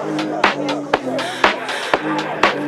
Thank you.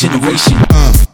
generation. Uh.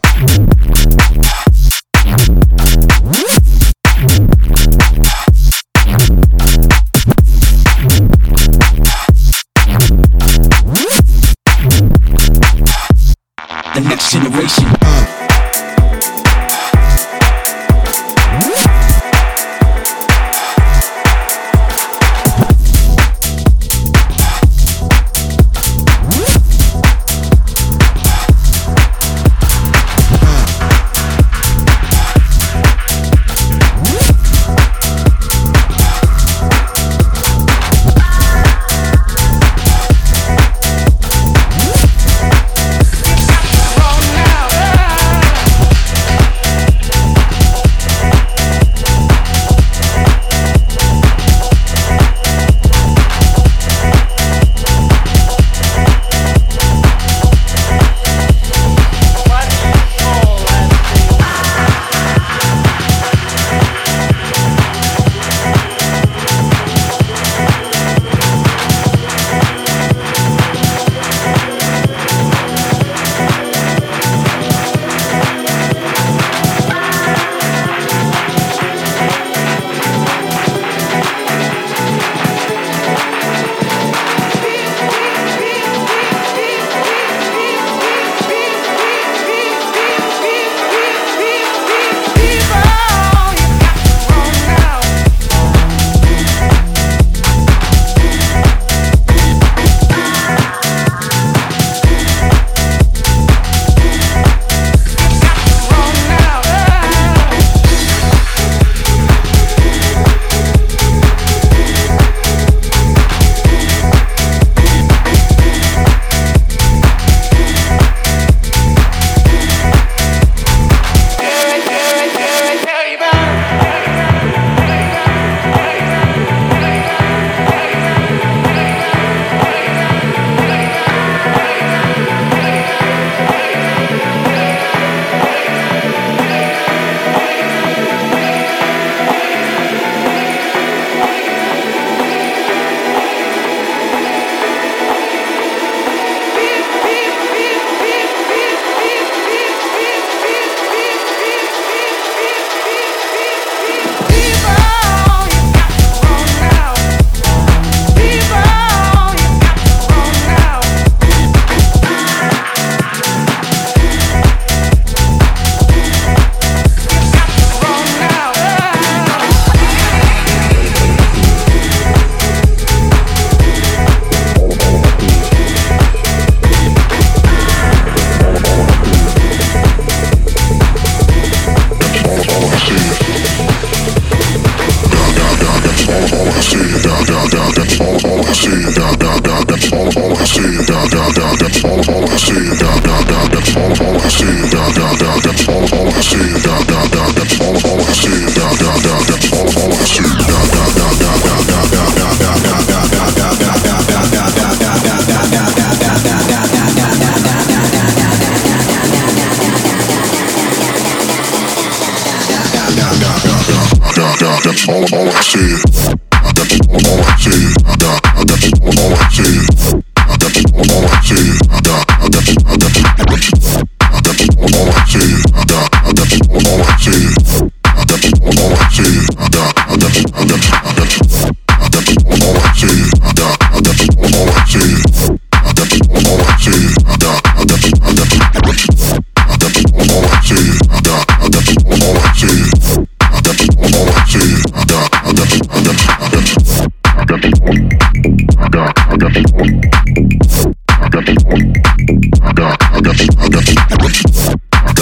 I got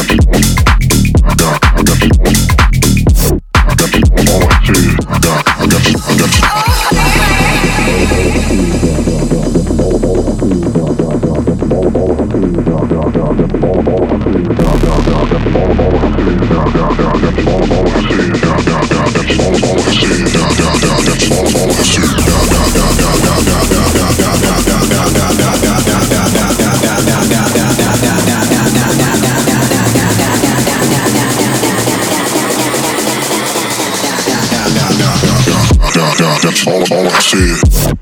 this. that's all, all I said.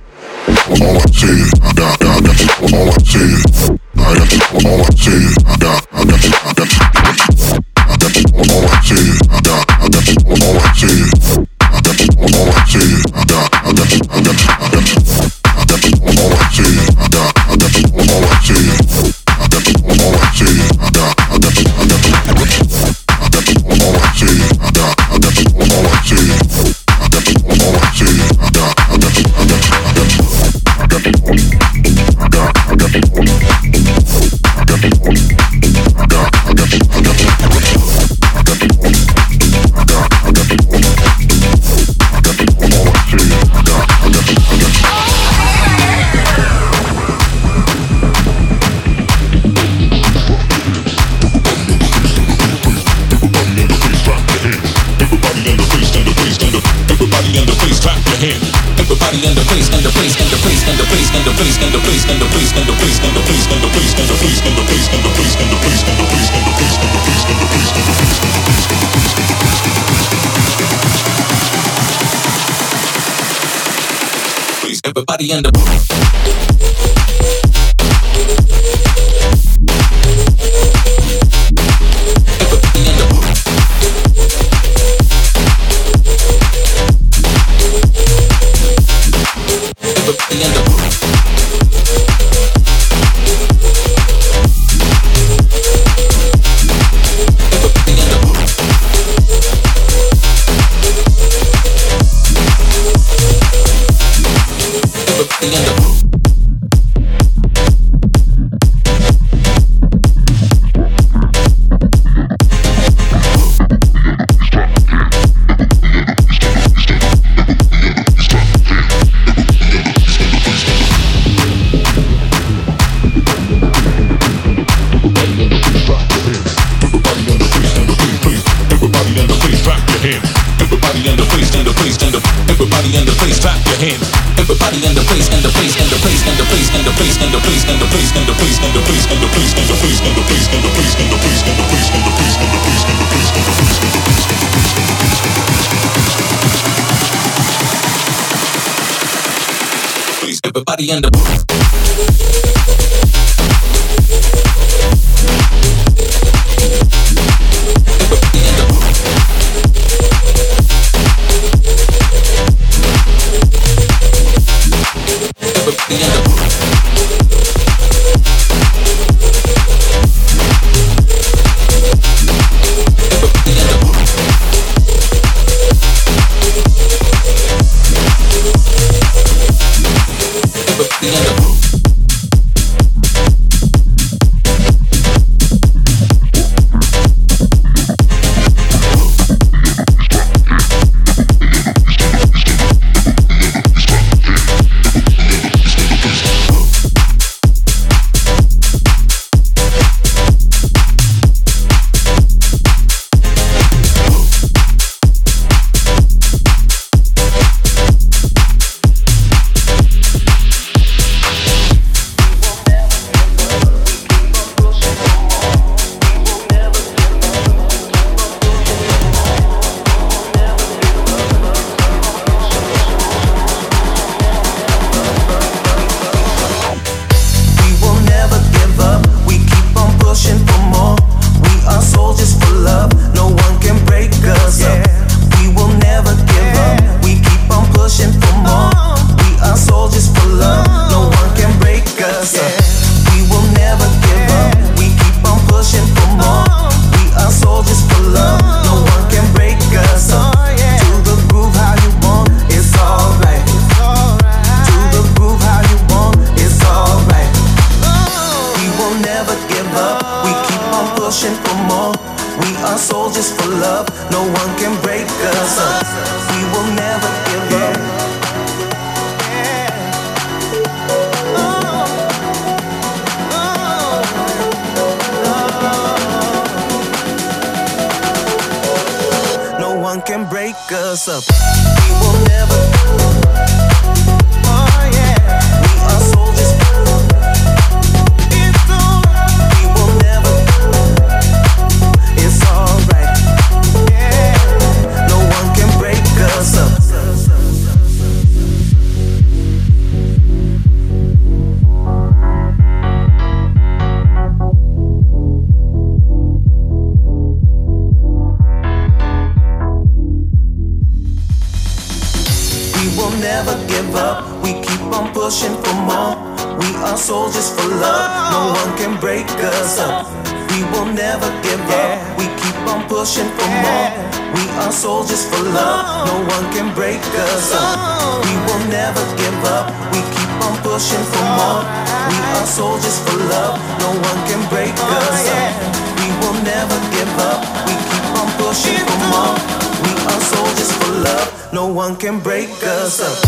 That's all I said. That, that, that's all I said. I got you. I said. That, that's, that's, that's, that's all I said. That, that's all I said. soldiers for love. No one can break oh, us yeah. up. We will never give up. We keep on pushing for more. We are soldiers for love. No one can break us up.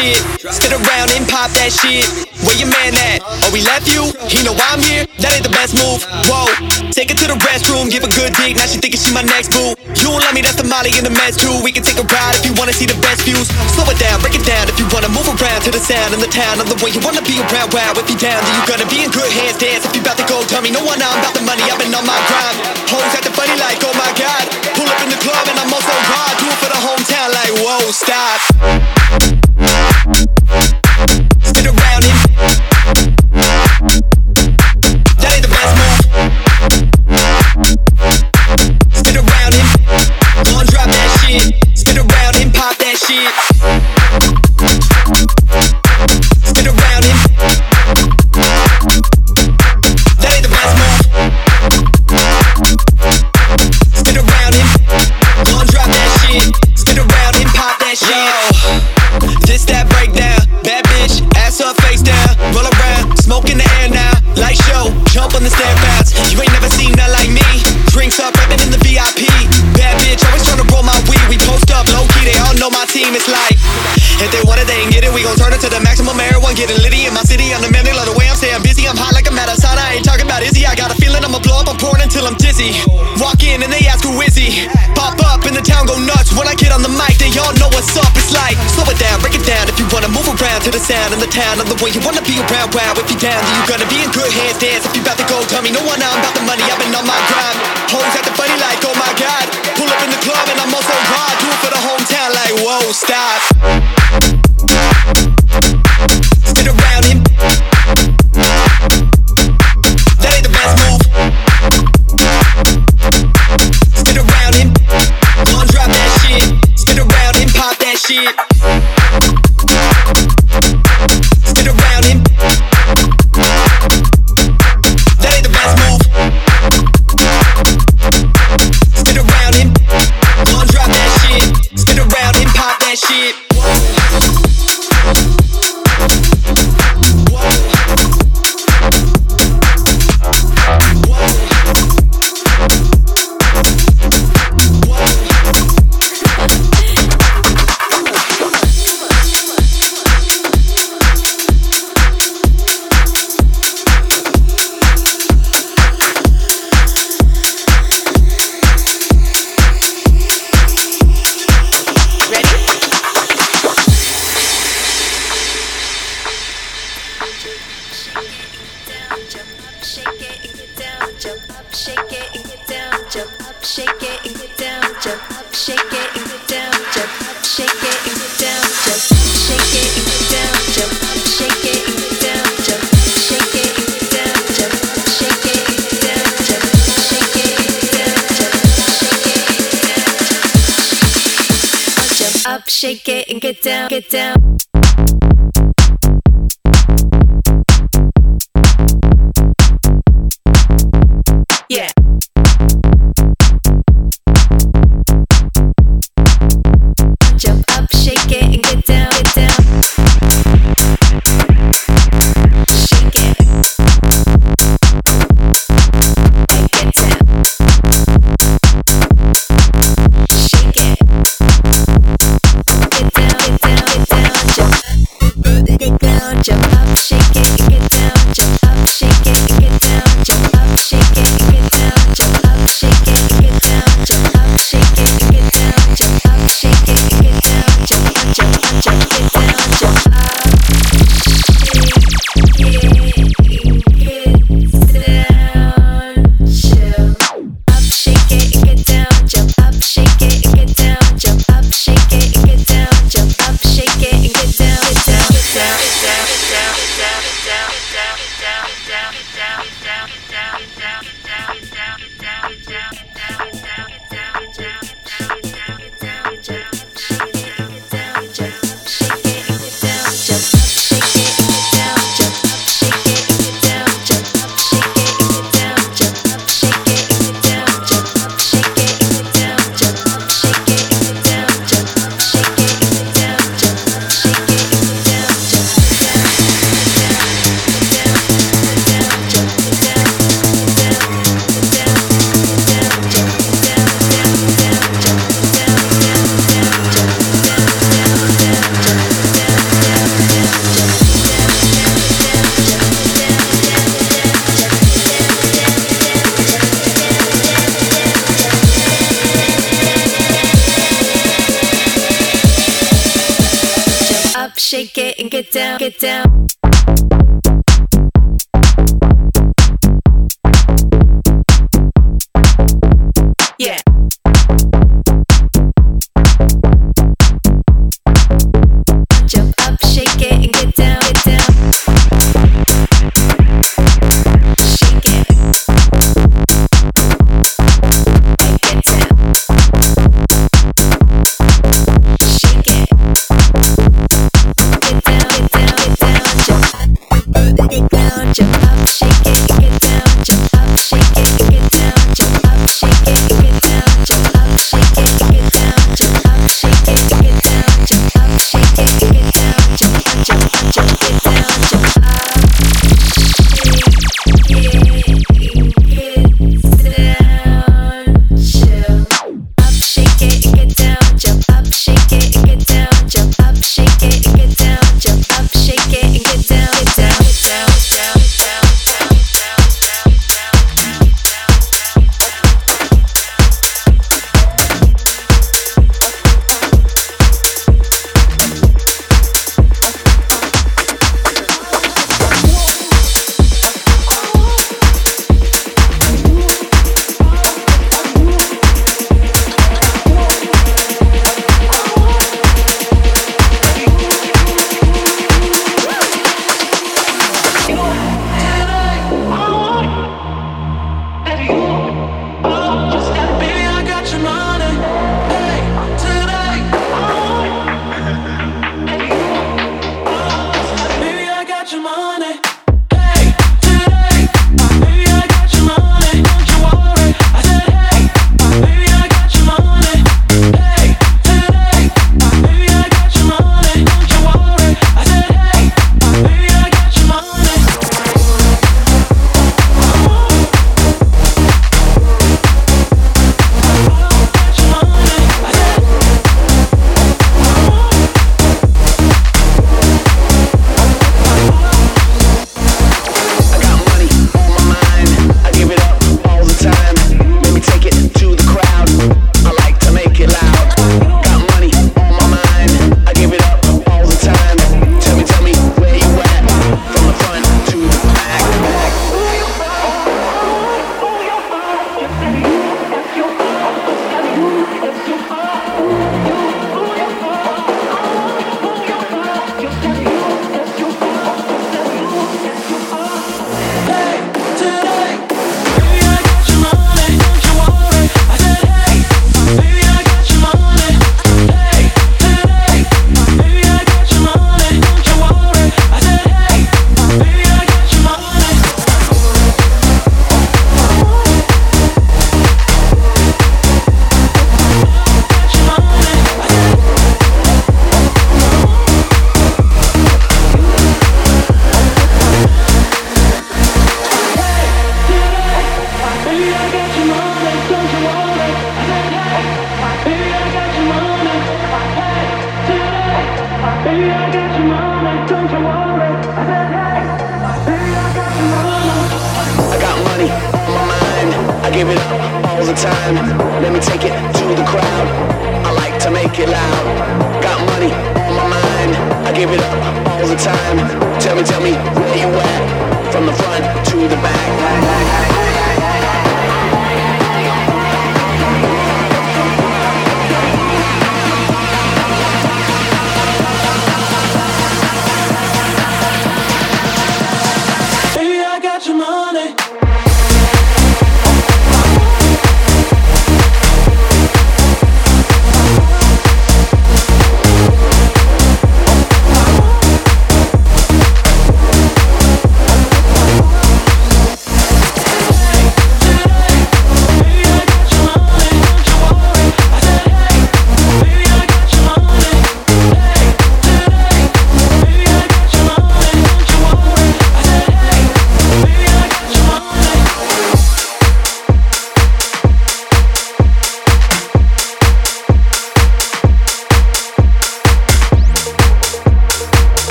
Shit. Spit around and pop that shit. Where your man at? Oh, we left you? He know I'm here? That ain't the best move. Whoa, take her to the restroom, give a good dick. Now she thinking she my next boo. You don't love me, that's the Molly in the mess too. We can take a ride if you wanna see the best views. Slow it down, break it down if you wanna move around to the sound in the town. I'm the way you wanna be around. Wow, if you down, then you gonna be in good hands. Dance if you about to go, tell me no one I'm about the money. I've been on my grind. Hoes acting funny like, oh my god. Pull up in the club and I'm also hard. Do it for the hometown like, whoa, stop. Bye. Until Walk in and they ask who is he. Pop up in the town, go nuts. When I get on the mic, they all know what's up. It's like, slow it down, break it down. If you wanna move around to the sound in the town, I'm the one you wanna be around. Wow, if you down, then you gonna be in good hands. Dance if you about to go, tell me no one I'm about the money. I've been on my grind. Hoes acting funny like, oh my god. Pull up in the club and I'm also hard. Do it for the hometown like, whoa, stop.